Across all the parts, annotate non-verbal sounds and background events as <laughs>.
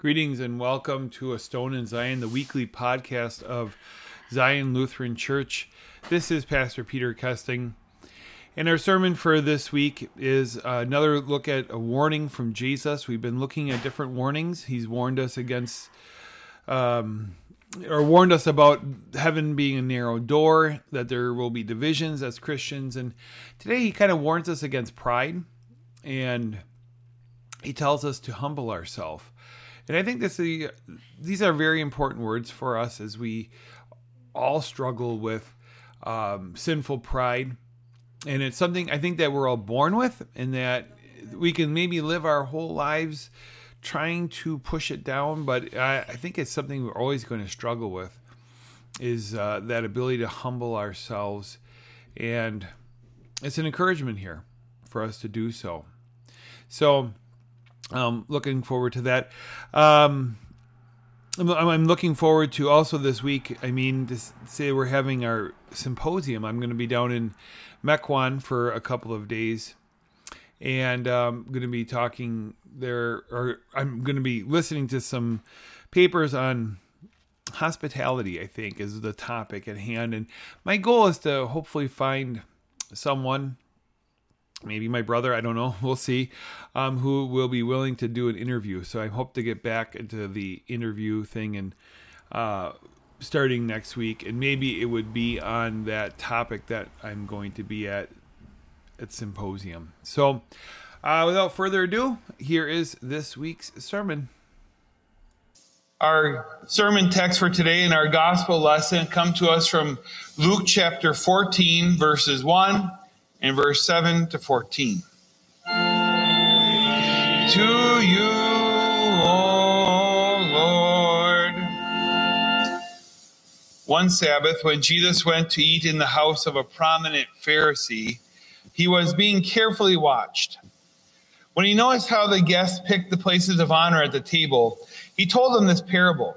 Greetings and welcome to A Stone in Zion, the weekly podcast of Zion Lutheran Church. This is Pastor Peter Kesting. And our sermon for this week is another look at a warning from Jesus. We've been looking at different warnings. He's warned us against, um, or warned us about heaven being a narrow door, that there will be divisions as Christians. And today he kind of warns us against pride and he tells us to humble ourselves. And I think this the these are very important words for us as we all struggle with um, sinful pride, and it's something I think that we're all born with, and that we can maybe live our whole lives trying to push it down. But I, I think it's something we're always going to struggle with is uh, that ability to humble ourselves, and it's an encouragement here for us to do so. So um, looking forward to that. Um, I'm, looking forward to also this week. I mean, to say we're having our symposium. I'm going to be down in Mequon for a couple of days, and I'm um, going to be talking there, or I'm going to be listening to some papers on hospitality. I think is the topic at hand, and my goal is to hopefully find someone maybe my brother, I don't know, <laughs> we'll see, um, who will be willing to do an interview. So I hope to get back into the interview thing and uh, starting next week, and maybe it would be on that topic that I'm going to be at at symposium. So uh, without further ado, here is this week's sermon. Our sermon text for today and our gospel lesson come to us from Luke chapter 14, verses 1 in verse 7 to 14. To you, O Lord. One Sabbath, when Jesus went to eat in the house of a prominent Pharisee, he was being carefully watched. When he noticed how the guests picked the places of honor at the table, he told them this parable.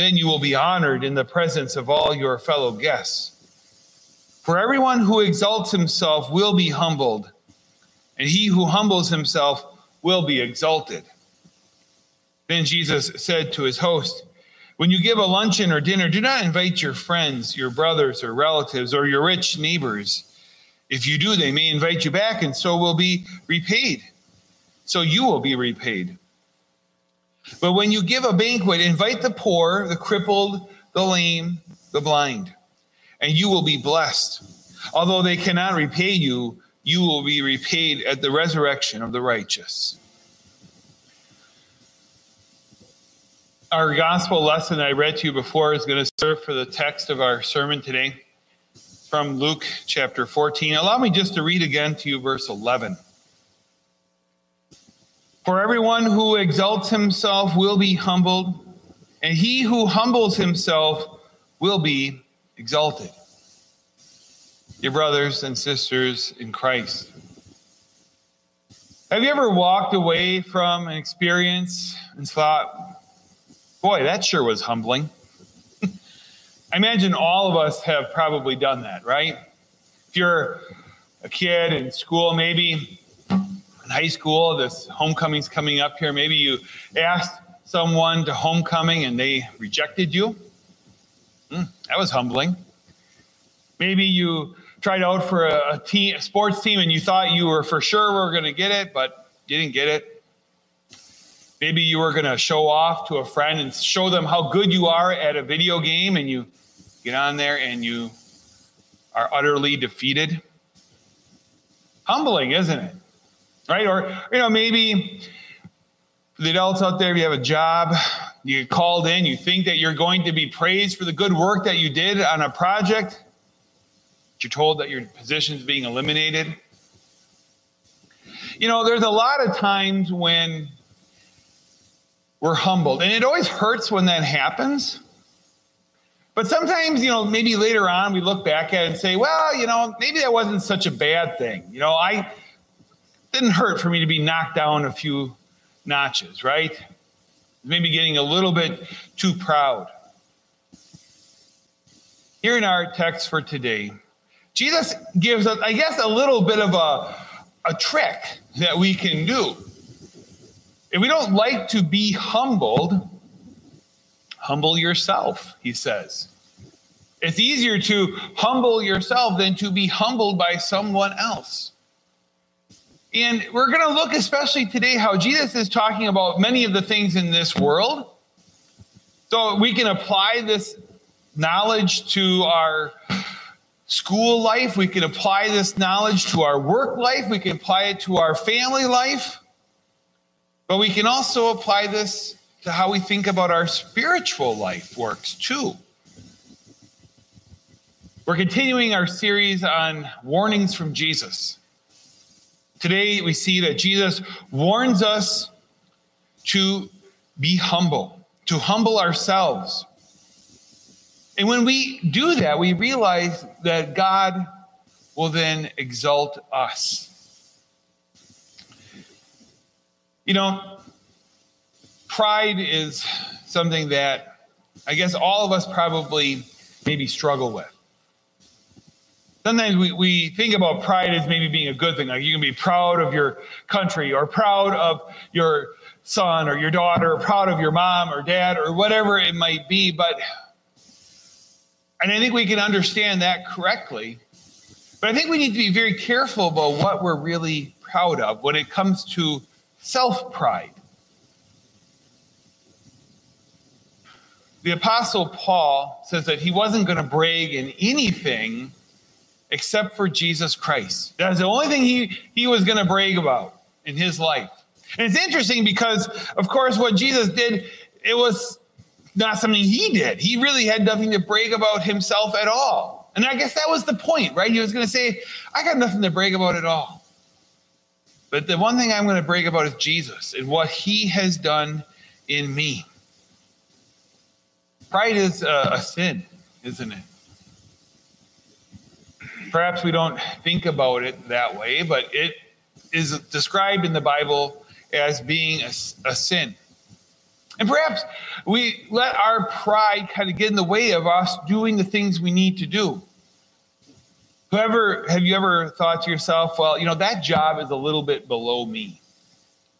Then you will be honored in the presence of all your fellow guests. For everyone who exalts himself will be humbled, and he who humbles himself will be exalted. Then Jesus said to his host, When you give a luncheon or dinner, do not invite your friends, your brothers or relatives, or your rich neighbors. If you do, they may invite you back, and so will be repaid. So you will be repaid. But when you give a banquet, invite the poor, the crippled, the lame, the blind, and you will be blessed. Although they cannot repay you, you will be repaid at the resurrection of the righteous. Our gospel lesson I read to you before is going to serve for the text of our sermon today from Luke chapter 14. Allow me just to read again to you verse 11. For everyone who exalts himself will be humbled, and he who humbles himself will be exalted. Your brothers and sisters in Christ. Have you ever walked away from an experience and thought, boy, that sure was humbling? <laughs> I imagine all of us have probably done that, right? If you're a kid in school, maybe high school, this homecoming's coming up here. Maybe you asked someone to homecoming and they rejected you. Mm, that was humbling. Maybe you tried out for a, a, team, a sports team and you thought you were for sure we were going to get it, but you didn't get it. Maybe you were going to show off to a friend and show them how good you are at a video game, and you get on there and you are utterly defeated. Humbling, isn't it? Right? Or, you know, maybe the adults out there, if you have a job, you called in, you think that you're going to be praised for the good work that you did on a project, you're told that your position is being eliminated. You know, there's a lot of times when we're humbled. And it always hurts when that happens. But sometimes, you know, maybe later on we look back at it and say, well, you know, maybe that wasn't such a bad thing. You know, I didn't hurt for me to be knocked down a few notches, right? Maybe getting a little bit too proud. Here in our text for today, Jesus gives us, I guess, a little bit of a, a trick that we can do. If we don't like to be humbled, humble yourself, he says. It's easier to humble yourself than to be humbled by someone else. And we're going to look, especially today, how Jesus is talking about many of the things in this world. So we can apply this knowledge to our school life. We can apply this knowledge to our work life. We can apply it to our family life. But we can also apply this to how we think about our spiritual life works too. We're continuing our series on warnings from Jesus. Today we see that Jesus warns us to be humble, to humble ourselves. And when we do that, we realize that God will then exalt us. You know, pride is something that I guess all of us probably maybe struggle with. Sometimes we, we think about pride as maybe being a good thing. Like you can be proud of your country or proud of your son or your daughter, or proud of your mom or dad or whatever it might be. But, and I think we can understand that correctly. But I think we need to be very careful about what we're really proud of when it comes to self pride. The Apostle Paul says that he wasn't going to brag in anything except for Jesus Christ. That's the only thing he, he was going to brag about in his life. And it's interesting because, of course, what Jesus did, it was not something he did. He really had nothing to brag about himself at all. And I guess that was the point, right? He was going to say, I got nothing to brag about at all. But the one thing I'm going to brag about is Jesus and what he has done in me. Pride is a, a sin, isn't it? Perhaps we don't think about it that way, but it is described in the Bible as being a, a sin. And perhaps we let our pride kind of get in the way of us doing the things we need to do. Whoever, have you ever thought to yourself, well, you know, that job is a little bit below me,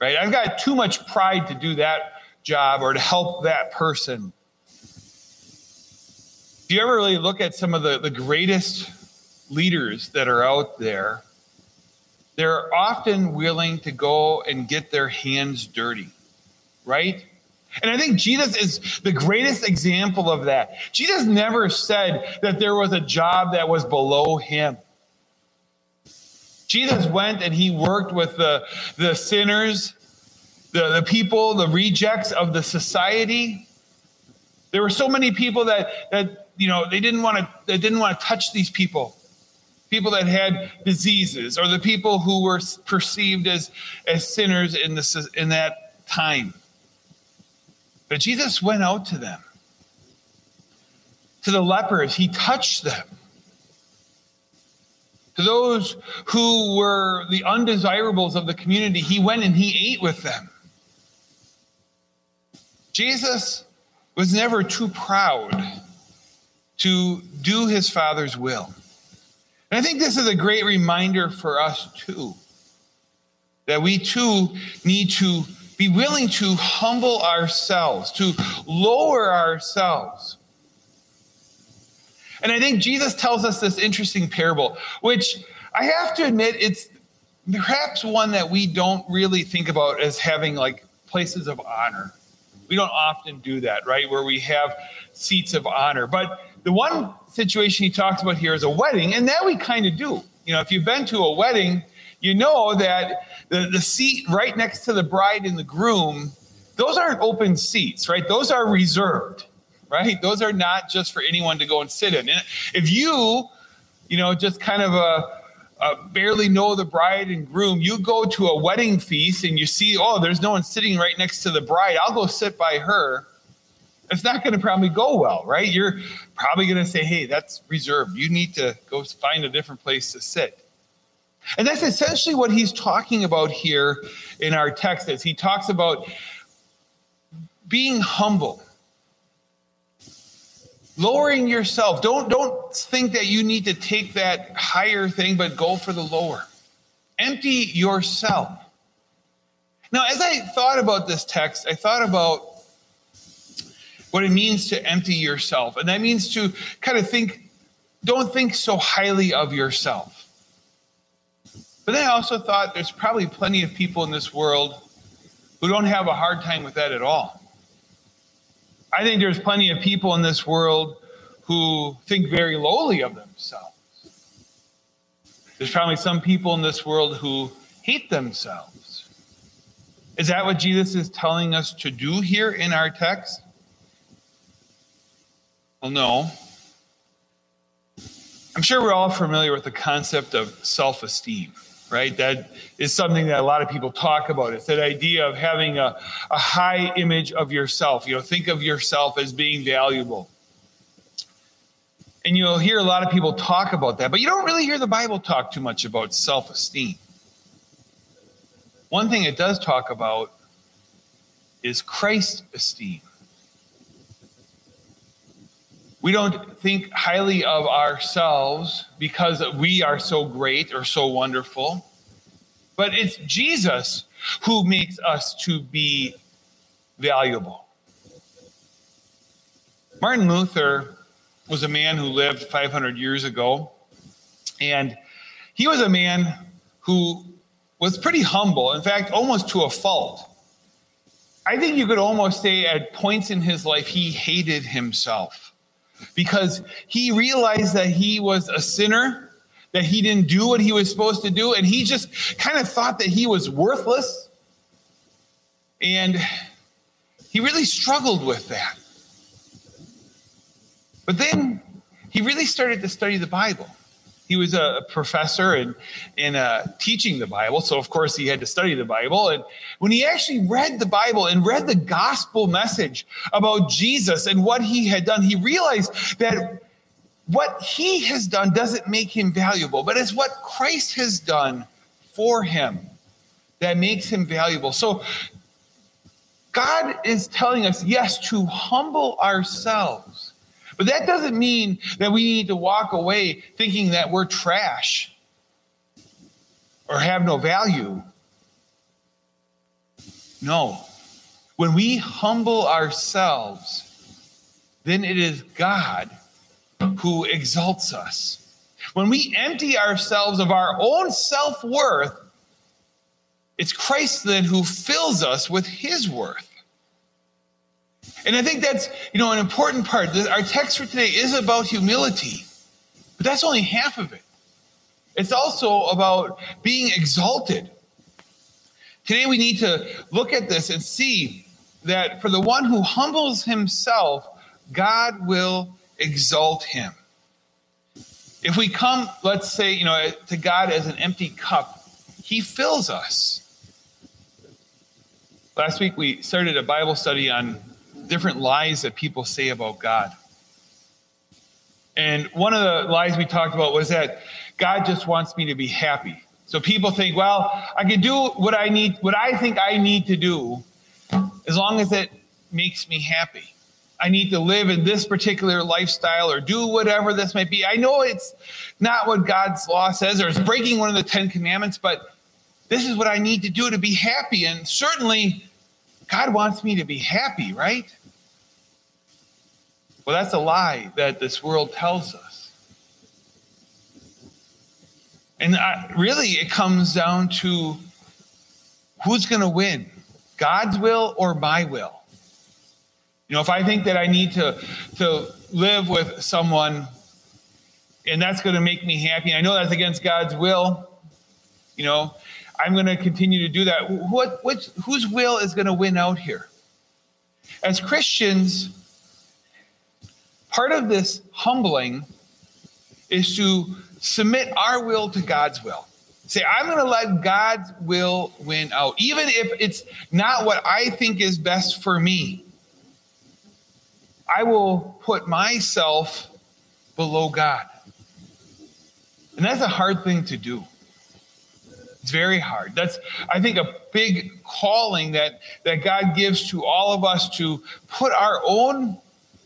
right? I've got too much pride to do that job or to help that person. Do you ever really look at some of the, the greatest leaders that are out there? They're often willing to go and get their hands dirty, right? And I think Jesus is the greatest example of that. Jesus never said that there was a job that was below him. Jesus went and he worked with the, the sinners, the, the people, the rejects of the society. There were so many people that, that you know they didn't want to they didn't want to touch these people people that had diseases or the people who were perceived as as sinners in this in that time but Jesus went out to them. To the lepers, he touched them. To those who were the undesirables of the community, he went and he ate with them. Jesus was never too proud to do his Father's will. And I think this is a great reminder for us, too, that we too need to be willing to humble ourselves, to lower ourselves. And I think Jesus tells us this interesting parable, which I have to admit, it's perhaps one that we don't really think about as having like places of honor. We don't often do that, right? Where we have seats of honor. But the one situation he talked about here is a wedding, and that we kind of do. You know, if you've been to a wedding, you know that the, the seat right next to the bride and the groom, those aren't open seats, right? Those are reserved, right? Those are not just for anyone to go and sit in. And if you, you know, just kind of a, uh, barely know the bride and groom. You go to a wedding feast and you see, oh, there's no one sitting right next to the bride. I'll go sit by her. It's not going to probably go well, right? You're probably going to say, hey, that's reserved. You need to go find a different place to sit. And that's essentially what he's talking about here in our text as he talks about being humble lowering yourself don't don't think that you need to take that higher thing but go for the lower empty yourself now as i thought about this text i thought about what it means to empty yourself and that means to kind of think don't think so highly of yourself but then i also thought there's probably plenty of people in this world who don't have a hard time with that at all I think there's plenty of people in this world who think very lowly of themselves. There's probably some people in this world who hate themselves. Is that what Jesus is telling us to do here in our text? Well, no. I'm sure we're all familiar with the concept of self esteem right? That is something that a lot of people talk about. It's that idea of having a, a high image of yourself. You know, think of yourself as being valuable. And you'll hear a lot of people talk about that, but you don't really hear the Bible talk too much about self esteem. One thing it does talk about is Christ esteem. We don't think highly of ourselves because we are so great or so wonderful, but it's Jesus who makes us to be valuable. Martin Luther was a man who lived 500 years ago, and he was a man who was pretty humble, in fact, almost to a fault. I think you could almost say at points in his life he hated himself because he realized that he was a sinner, that he didn't do what he was supposed to do, and he just kind of thought that he was worthless. And he really struggled with that. But then he really started to study the Bible he was a professor in, in uh, teaching the Bible. So, of course, he had to study the Bible. And when he actually read the Bible and read the gospel message about Jesus and what he had done, he realized that what he has done doesn't make him valuable, but it's what Christ has done for him that makes him valuable. So, God is telling us, yes, to humble ourselves but that doesn't mean that we need to walk away thinking that we're trash or have no value. No. When we humble ourselves, then it is God who exalts us. When we empty ourselves of our own self worth, it's Christ then who fills us with his worth. And I think that's, you know, an important part. Our text for today is about humility, but that's only half of it. It's also about being exalted. Today we need to look at this and see that for the one who humbles himself, God will exalt him. If we come, let's say, you know, to God as an empty cup, he fills us. Last week we started a Bible study on different lies that people say about God. And one of the lies we talked about was that God just wants me to be happy. So people think, well, I can do what I need, what I think I need to do, as long as it makes me happy. I need to live in this particular lifestyle or do whatever this might be. I know it's not what God's law says or it's breaking one of the Ten Commandments, but this is what I need to do to be happy. And certainly, God wants me to be happy, right? Well, that's a lie that this world tells us. And I, really, it comes down to who's going to win God's will or my will? You know, if I think that I need to, to live with someone and that's going to make me happy, I know that's against God's will, you know, I'm going to continue to do that. What, whose will is going to win out here? As Christians, part of this humbling is to submit our will to God's will. Say, I'm going to let God's will win out, even if it's not what I think is best for me. I will put myself below God. And that's a hard thing to do. It's very hard. That's, I think, a big calling that, that God gives to all of us to put our own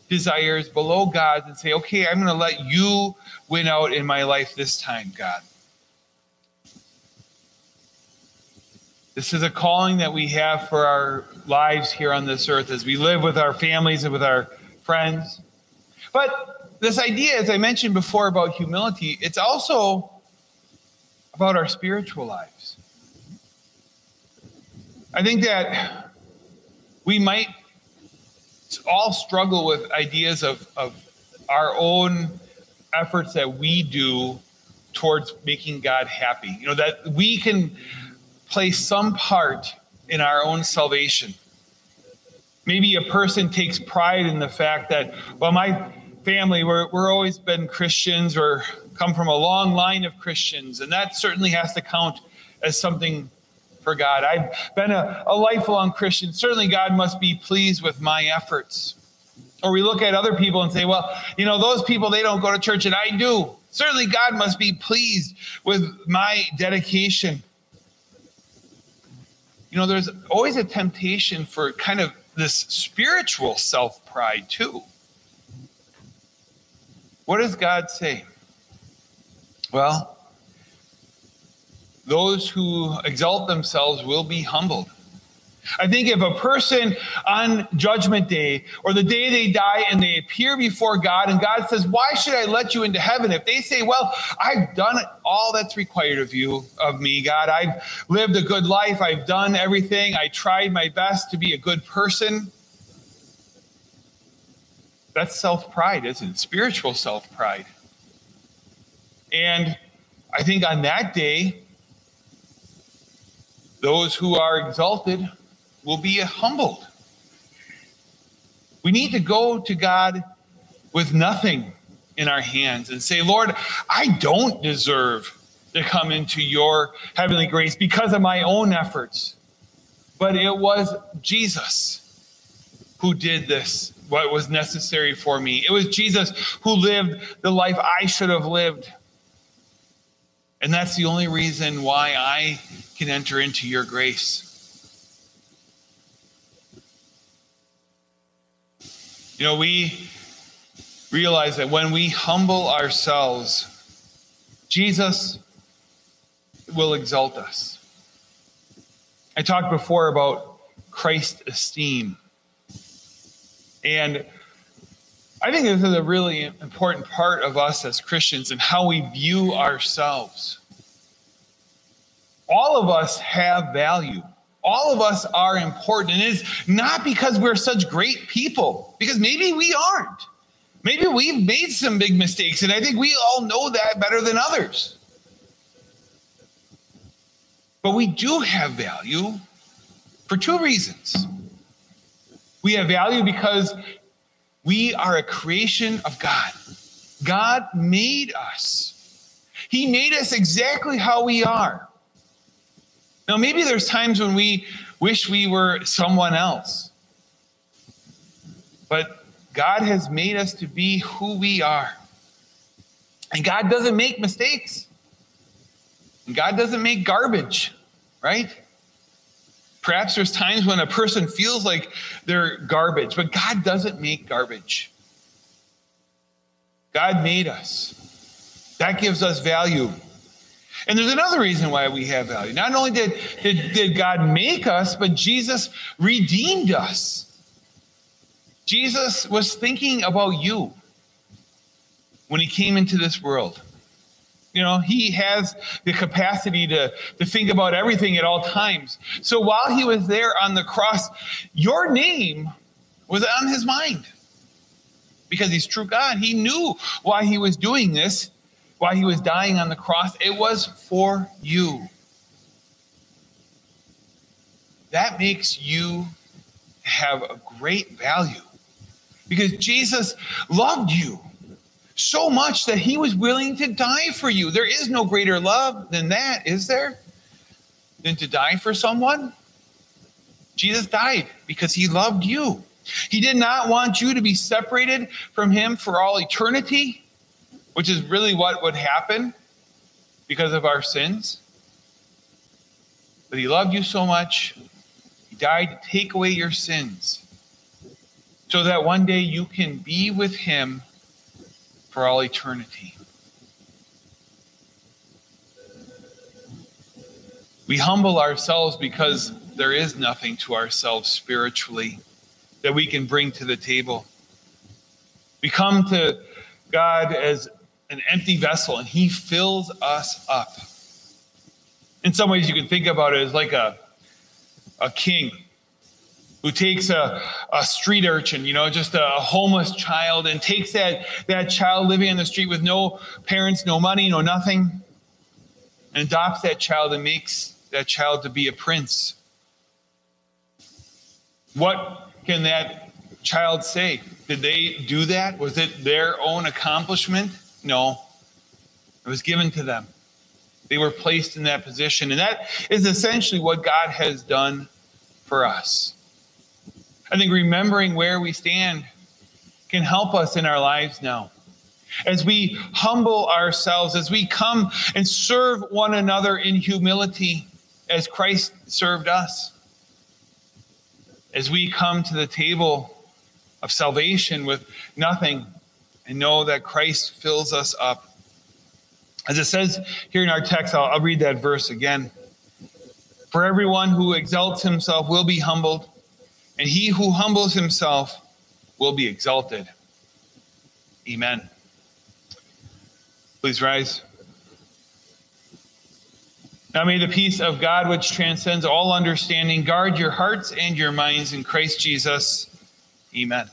desires below God's and say, okay, I'm going to let you win out in my life this time, God. This is a calling that we have for our lives here on this earth as we live with our families and with our friends. But this idea, as I mentioned before about humility, it's also about our spiritual lives. I think that we might all struggle with ideas of, of our own efforts that we do towards making God happy. You know, that we can play some part in our own salvation. Maybe a person takes pride in the fact that, well, my family, we're, we're always been Christians or come from a long line of Christians, and that certainly has to count as something for God. I've been a, a lifelong Christian. Certainly, God must be pleased with my efforts. Or we look at other people and say, well, you know, those people, they don't go to church, and I do. Certainly, God must be pleased with my dedication. You know, there's always a temptation for kind of this spiritual self pride, too. What does God say? Well, those who exalt themselves will be humbled. I think if a person on judgment day or the day they die and they appear before God and God says, Why should I let you into heaven? If they say, Well, I've done all that's required of you, of me, God. I've lived a good life. I've done everything. I tried my best to be a good person. That's self pride, isn't it? Spiritual self pride. And I think on that day, those who are exalted will be humbled. We need to go to God with nothing in our hands and say, Lord, I don't deserve to come into your heavenly grace because of my own efforts. But it was Jesus who did this, what was necessary for me. It was Jesus who lived the life I should have lived. And that's the only reason why I can enter into your grace. You know, we realize that when we humble ourselves, Jesus will exalt us. I talked before about Christ esteem. And I think this is a really important part of us as Christians and how we view ourselves. All of us have value. All of us are important. And it's not because we're such great people, because maybe we aren't. Maybe we've made some big mistakes, and I think we all know that better than others. But we do have value for two reasons. We have value because we are a creation of God. God made us. He made us exactly how we are. Now, maybe there's times when we wish we were someone else. But God has made us to be who we are. And God doesn't make mistakes. And God doesn't make garbage, right? Perhaps there's times when a person feels like they're garbage, but God doesn't make garbage. God made us. That gives us value. And there's another reason why we have value. Not only did, did, did God make us, but Jesus redeemed us. Jesus was thinking about you when he came into this world. You know, he has the capacity to, to think about everything at all times. So while he was there on the cross, your name was on his mind because he's true God. He knew why he was doing this, why he was dying on the cross. It was for you. That makes you have a great value because Jesus loved you So much that he was willing to die for you. There is no greater love than that, is there? Than to die for someone? Jesus died because he loved you. He did not want you to be separated from him for all eternity, which is really what would happen because of our sins. But he loved you so much, he died to take away your sins so that one day you can be with him for all eternity. We humble ourselves because there is nothing to ourselves spiritually that we can bring to the table. We come to God as an empty vessel and He fills us up. In some ways, you can think about it as like a, a king who takes a, a street urchin, you know, just a homeless child, and takes that, that child living on the street with no parents, no money, no nothing, and adopts that child and makes that child to be a prince. What can that child say? Did they do that? Was it their own accomplishment? No. It was given to them. They were placed in that position. And that is essentially what God has done for us. I think remembering where we stand can help us in our lives now. As we humble ourselves, as we come and serve one another in humility as Christ served us, as we come to the table of salvation with nothing and know that Christ fills us up. As it says here in our text, I'll, I'll read that verse again. For everyone who exalts himself will be humbled and he who humbles himself will be exalted. Amen. Please rise. Now may the peace of God, which transcends all understanding, guard your hearts and your minds in Christ Jesus. Amen.